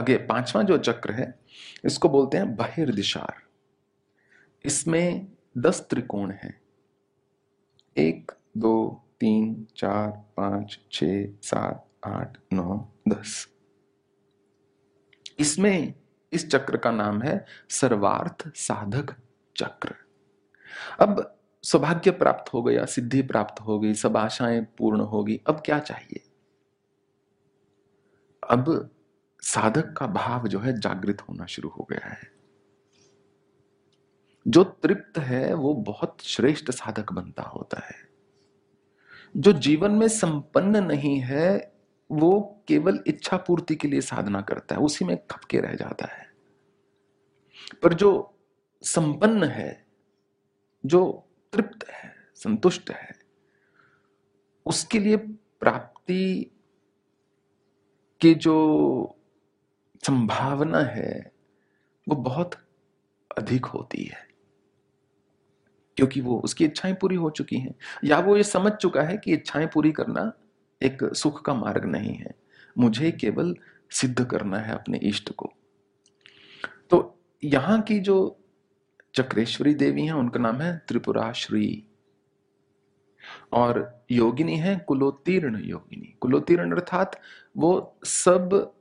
आगे पांचवा जो चक्र है, इसको बोलते हैं बहिर्दिशार। इसमें दस त्रिकोण हैं। एक, दो, तीन, चार, पाँच छ सात, आठ, नौ, दस। इसमें इस चक्र का नाम है सर्वार्थ साधक चक्र। अब सौभाग्य प्राप्त हो गया, सिद्धि प्राप्त हो गई, सब आशाएँ पूर्ण होगी अब क्या चाहिए? अब साधक का भाव जो है जागृत होना शुरू हो गया है। जो तृप्त है, वो बहुत श्रेष्ठ साधक बनता होता है। जो जीवन में संपन्न नहीं है, वो केवल इच्छा पूर्ति के लिए साधना करता है, उसी में खपके रह जाता है। पर जो संपन्न है, जो तृप्त है, संतुष्ट है, उसके लिए प्राप्ति की जो संभावना है, वो बहुत अधिक होती है। क्योंकि वो उसकी इच्छाएँ पूरी हो चुकी हैं। या वो ये समझ चुका है कि इच्छाएँ पूरी करना एक सुख का मार्ग नहीं है। मुझे केवल सिद्ध करना है अपने इष्ट को। तो यहाँ की जो चक्रेश्वरी देवी हैं, उनका नाम है त्रिपुरा श्री और योगिनी है कुलोत्तीर्ण योगिनी। कुलोत्तीर्ण अर्थात वो सब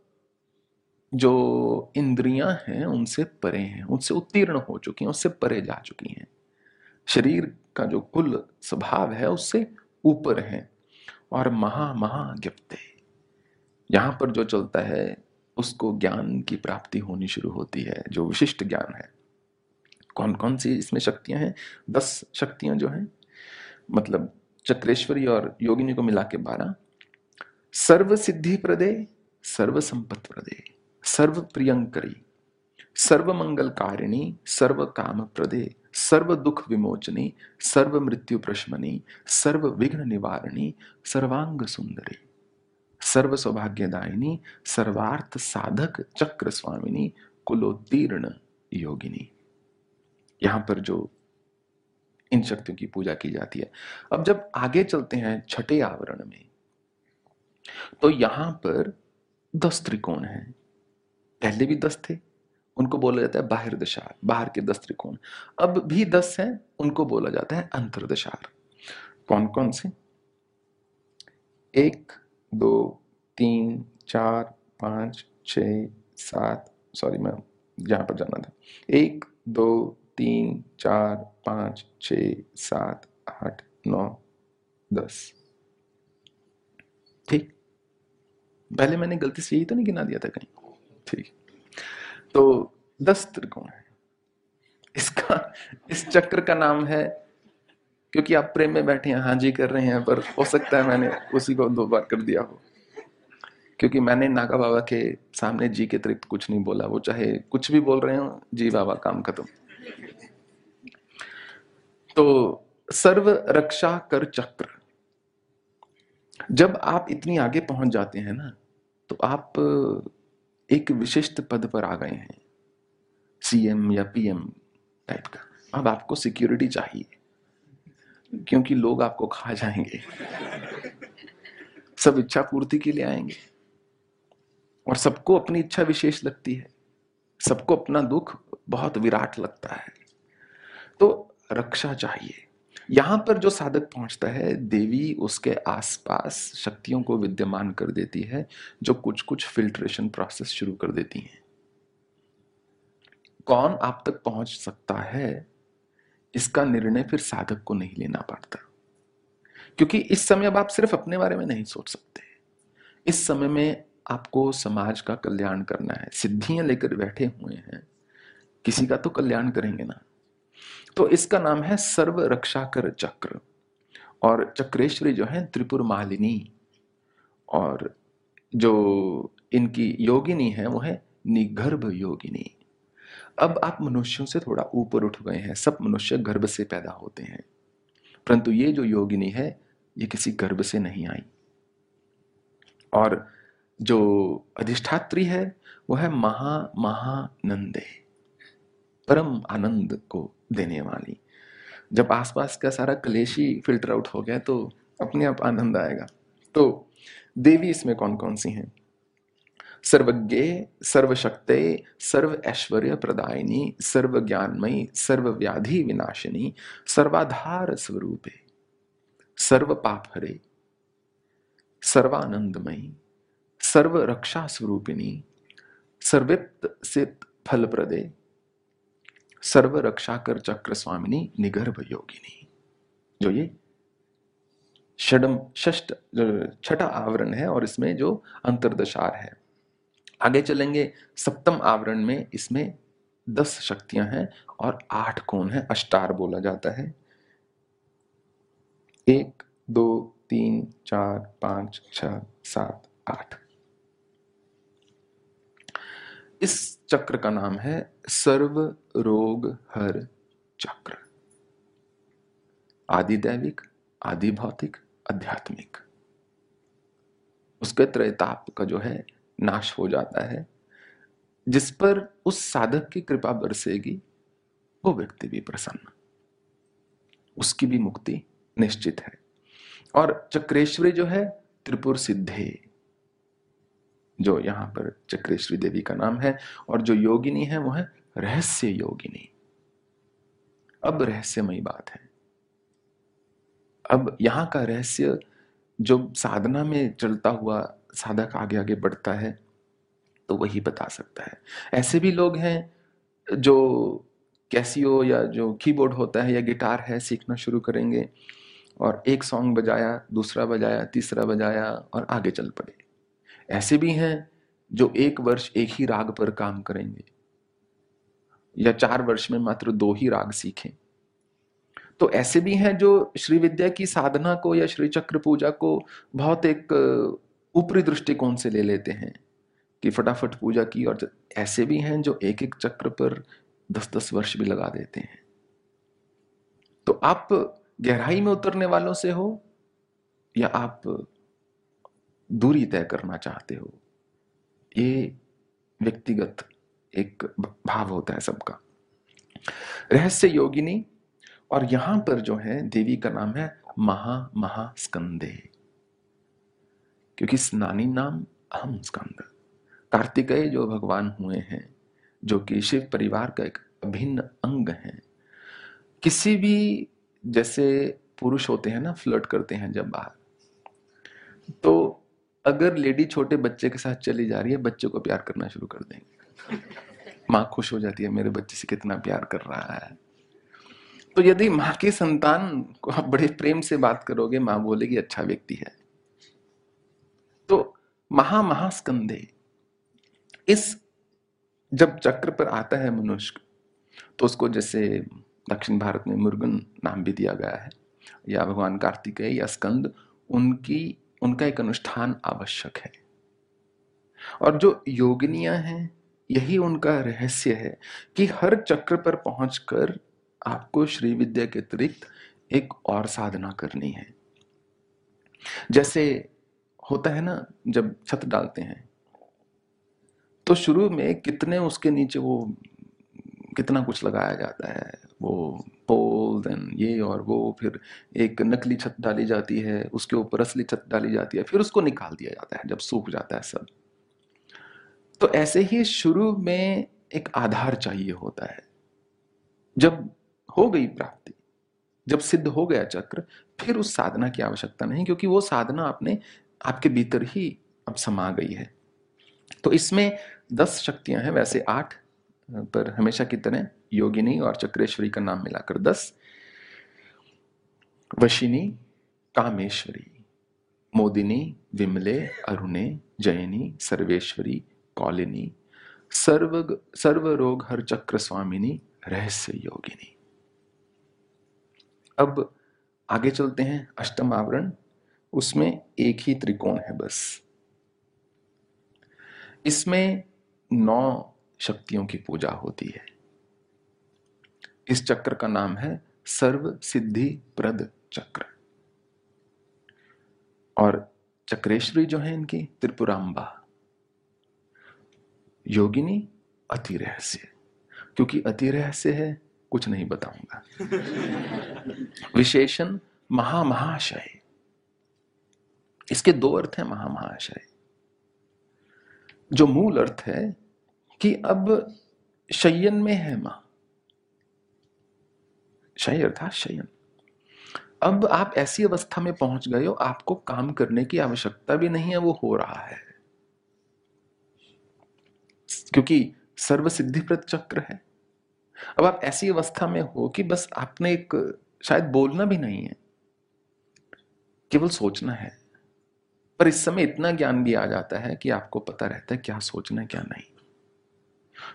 जो इंद्रियाँ हैं, उनसे परे हैं, उनसे उत्तीर्ण हो चुकी हैं, उससे परे जा चुकी हैं। शरीर का जो कुल स्वभाव है, उससे ऊपर है और महा महा ज्ञप्ते यहाँ पर जो चलता है, उसको ज्ञान की प्राप्ति होनी शुरू होती है, जो विशिष्ट ज्ञान है। कौन कौन सी इसमें शक्तियाँ हैं? दस शक्तियाँ जो हैं मतलब चक्रेश्वरी और योगिनी को मिला के बारह। सर्व सिद्धि प्रदे सर्व संपत प्रदे। सर्व प्रियंकरी सर्व मंगल कारिणी सर्व काम प्रदे सर्व दुख विमोचनी सर्व मृत्यु प्रशमनी सर्व विघ्न निवारणी सर्वांग सुंदरी सर्व सौभाग्यदायिनी सर्वार्थ साधक चक्र स्वामिनी कुलोत्तीर्ण योगिनी। यहाँ पर जो इन शक्तियों की पूजा की जाती है। अब जब आगे चलते हैं छठे आवरण में तो यहाँ पर दस त्रिकोण हैं। पहले भी दस थे, उनको बोला जाता है बाहर दशार, बाहर के दस त्रिकोण। अब भी दस हैं, उनको बोला जाता है अंतरदशार कौन कौन से? एक, दो, तीन, चार, पाँच, छ, सात सॉरी मैं यहाँ पर जाना था। एक, दो, तीन, चार, पाँच, छ, सात, आठ, नौ, दस। ठीक? पहले मैंने गलती से यही तो नहीं गिना दिया था कहीं। ठीक तो दस त्रिकोण है। इसका, इस चक्र का नाम है, क्योंकि आप प्रेम में बैठे हैं हाँ जी कर रहे हैं, पर हो सकता है मैंने उसी को दो बार कर दिया हो। क्योंकि मैंने नागा बाबा के सामने जी के अतिरिक्त कुछ नहीं बोला, वो चाहे कुछ भी बोल रहे हो, जी बाबा, काम खत्म। तो सर्व रक्षा कर चक्र। जब आप इतनी आगे पहुँच जाते हैं ना तो आप एक विशिष्ट पद पर आ गए हैं। सीएम या पीएम टाइप का। अब आपको सिक्योरिटी चाहिए, क्योंकि लोग आपको खा जाएँगे। सब इच्छा पूर्ति के लिए आएँगे। और सबको अपनी इच्छा विशेष लगती है। सबको अपना दुख बहुत विराट लगता है। तो रक्षा चाहिए। यहाँ पर जो साधक पहुँचता है, देवी उसके आसपास शक्तियों को विद्यमान कर देती है, जो कुछ कुछ फिल्ट्रेशन प्रोसेस शुरू कर देती हैं। कौन आप तक पहुँच सकता है, इसका निर्णय फिर साधक को नहीं लेना पड़ता। क्योंकि इस समय अब आप सिर्फ़ अपने बारे में नहीं सोच सकते। इस समय में आपको समाज का कल्याण करना है। सिद्धियाँ लेकर बैठे हुए हैं। किसी का तो कल्याण करेंगे ना। तो इसका नाम है सर्व रक्षा कर चक्र। और चक्रेश्वरी जो है, त्रिपुर मालिनी, और जो इनकी योगिनी है, वो है निगर्भ योगिनी। अब आप मनुष्यों से थोड़ा ऊपर उठ गए हैं। सब मनुष्य गर्भ से पैदा होते हैं। परंतु ये जो योगिनी है, ये किसी गर्भ से नहीं आई। और जो अधिष्ठात्री है, वो है महा, महानंदे। परम आनंद को देने वाली। जब आसपास का सारा क्लेशी फ़िल्टर आउट हो गया तो अपने आप आनंद आएगा। तो देवी इसमें कौन कौन सी हैं? सर्वज्ञ, सर्वशक्ते सर्व ऐश्वर्य प्रदायिनी सर्व ज्ञानमयी सर्व व्याधि विनाशिनी, सर्वाधार स्वरूपे सर्व पाप हरे सर्वानंदमयी सर्व रक्षा स्वरूपिणी सर्विप्त सिद्ध फल प्रदे सर्व रक्षा कर चक्र स्वामिनी निगर्भ योगिनी जो ये षडम षष्ट छठा आवरण है और इसमें जो अंतरदशार है। आगे चलेंगे, सप्तम आवरण में इसमें दस शक्तियाँ हैं और आठ कोण है, अष्टार बोला जाता है। एक, दो, तीन, चार, पाँच छ सात, आठ। इस चक्र का नाम है सर्व रोग हर चक्र। आदि दैविक, आदि भौतिक, आध्यात्मिक। उसके त्रैताप का जो है, नाश हो जाता है, जिस पर उस साधक की कृपा बरसेगी, वो व्यक्ति भी प्रसन्न। उसकी भी मुक्ति निश्चित है। और चक्रेश्वरी जो है, त्रिपुर सिद्धे। जो यहाँ पर चक्रेश्वरी देवी का नाम है और जो योगिनी है, वो है रहस्य योगिनी। अब रहस्यमयी बात है। अब यहाँ का रहस्य जो साधना में चलता हुआ साधक आगे आगे बढ़ता है तो वही बता सकता है। ऐसे भी लोग हैं जो कैसियो या जो कीबोर्ड होता है या गिटार है, सीखना शुरू करेंगे और एक सॉन्ग बजाया, दूसरा बजाया, तीसरा बजाया और आगे चल पड़े। ऐसे भी हैं जो एक वर्ष एक ही राग पर काम करेंगे, या चार वर्ष में मात्र दो ही राग सीखें। तो ऐसे भी हैं जो श्री विद्या की साधना को या श्री चक्र पूजा को बहुत एक ऊपरी दृष्टिकोण से ले लेते हैं कि फटाफट पूजा की, और ऐसे भी हैं जो एक एक चक्र पर दस दस वर्ष भी लगा देते हैं। तो आप गहराई में उतरने वालों से हो, या आप दूरी तय करना चाहते हो, ये व्यक्तिगत एक भाव होता है सबका। रहस्य योगिनी, और यहाँ पर जो है, देवी का नाम है महा महास्कंदे। क्योंकि स्नानी नाम अहम स्कंद। कार्तिकेय जो भगवान हुए हैं, जो कि शिव परिवार का एक अभिन्न अंग है, किसी भी जैसे पुरुष होते हैं ना, फ्लर्ट करते हैं जब बाहर तो अगर लेडी छोटे बच्चे के साथ चली जा रही है, बच्चे को प्यार करना शुरू कर देंगे। माँ खुश हो जाती है, मेरे बच्चे से कितना प्यार कर रहा है। तो यदि माँ की संतान को आप बड़े प्रेम से बात करोगे, माँ बोलेगी अच्छा व्यक्ति है। तो महा महास्कंदे इस जब चक्र पर आता है मनुष्य तो उसको जैसे दक्षिण भारत में मुर्गन नाम भी दिया गया है, या भगवान कार्तिकेय या स्कंद, उनकी उनका एक अनुष्ठान आवश्यक है। और जो योगिनियाँ हैं, यही उनका रहस्य है कि हर चक्र पर पहुंचकर आपको श्री विद्या के अतिरिक्त एक और साधना करनी है। जैसे होता है ना, जब छत डालते हैं तो शुरू में कितने उसके नीचे वो कितना कुछ लगाया जाता है, वो देन ये और वो, फिर एक नकली छत डाली जाती है, उसके ऊपर असली छत डाली जाती है, फिर उसको निकाल दिया जाता है जब सूख जाता है सब। तो ऐसे ही शुरू में एक आधार चाहिए होता है। जब हो गई प्राप्ति, जब सिद्ध हो गया चक्र, फिर उस साधना की आवश्यकता नहीं, क्योंकि वो साधना आपने आपके भीतर ही अब समा गई है। तो इसमें दस शक्तियाँ हैं, वैसे आठ पर हमेशा की तरह योगिनी और चक्रेश्वरी का नाम मिलाकर दस। वशिनी, कामेश्वरी, मोदिनी, विमले, अरुणे, जयनी, सर्वेश्वरी, कौलिनी, सर्व सर्व रोग हर चक्र स्वामिनी रहस्य योगिनी अब आगे चलते हैं अष्टम आवरण। उसमें एक ही त्रिकोण है बस। इसमें नौ शक्तियों की पूजा होती है। इस चक्र का नाम है सर्व सिद्धि प्रद चक्र। और चक्रेश्वरी जो है इनकी त्रिपुरांबा। योगिनी अति रहस्य। क्योंकि अति रहस्य है कुछ नहीं बताऊँगा। विशेषण महामहाशय। इसके दो अर्थ हैं महामहाशय। जो मूल अर्थ है कि अब शयन में है माँ। शय अर्थात शयन अब आप ऐसी अवस्था में पहुँच गए हो, आपको काम करने की आवश्यकता भी नहीं है, वो हो रहा है। क्योंकि सर्व सिद्धिप्रद चक्र है। अब आप ऐसी अवस्था में हो कि बस आपने एक, शायद बोलना भी नहीं है। केवल सोचना है। पर इस समय इतना ज्ञान भी आ जाता है कि आपको पता रहता है क्या सोचना है, क्या नहीं।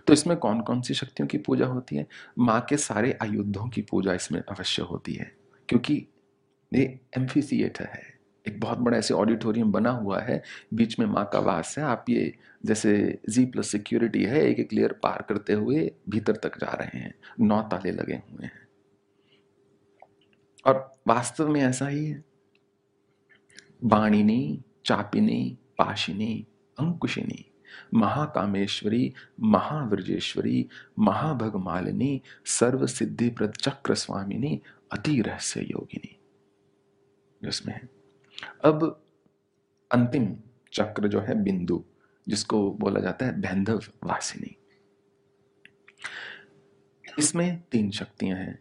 तो इसमें कौन कौन सी शक्तियों की पूजा होती है? माँ के सारे आयुद्धों की पूजा इसमें अवश्य होती है। क्योंकि ये एम्फीसिएटर है। एक बहुत बड़ा ऐसे ऑडिटोरियम बना हुआ है। बीच में माँ का वास है। आप ये जैसे जी प्लस सिक्योरिटी है। एक एक लेयर पार करते हुए भीतर तक जा रहे हैं। नौ ताले लगे हुए हैं। और वास्तव में ऐसा ही है। बाणिनी चापिनी पाशिनी अंकुशिनी महाकामेश्वरी, महाव्रजेश्वरी, महाभगमालिनी सर्व सिद्धिप्रद चक्र स्वामिनी अति रहस्य योगिनी। जिसमें है। अब अंतिम चक्र जो है बिंदु, जिसको बोला जाता है बैंधव वासिनी इसमें तीन शक्तियाँ हैं।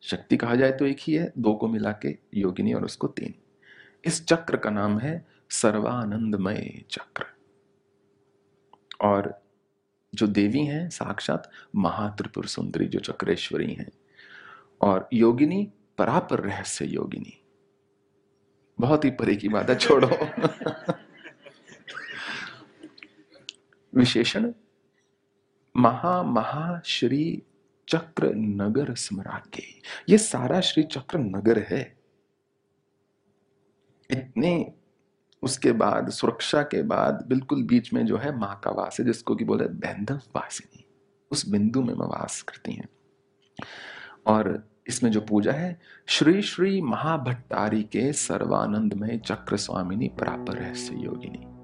शक्ति कहा जाए तो एक ही है, दो को मिला के योगिनी और उसको तीन। इस चक्र का नाम है सर्वानंदमय चक्र। और जो देवी हैं, साक्षात महात्रिपुर सुंदरी, जो चक्रेश्वरी हैं। और योगिनी परापर रहस्य योगिनी। बहुत ही परे की बात है, छोड़ो। विशेषण, महा महा श्री चक्र नगर स्मराग्य ये सारा श्री चक्र नगर है। इतने उसके बाद, सुरक्षा के बाद, बिल्कुल बीच में जो है माँ का वास है, जिसको कि बोले बैंधव वासिनी। उस बिंदु में मैं वास करती हैं। और इसमें जो पूजा है श्री श्री महाभट्टारी के सर्वानंदमय चक्र स्वामिनी प्रापर रहस्य योगिनी।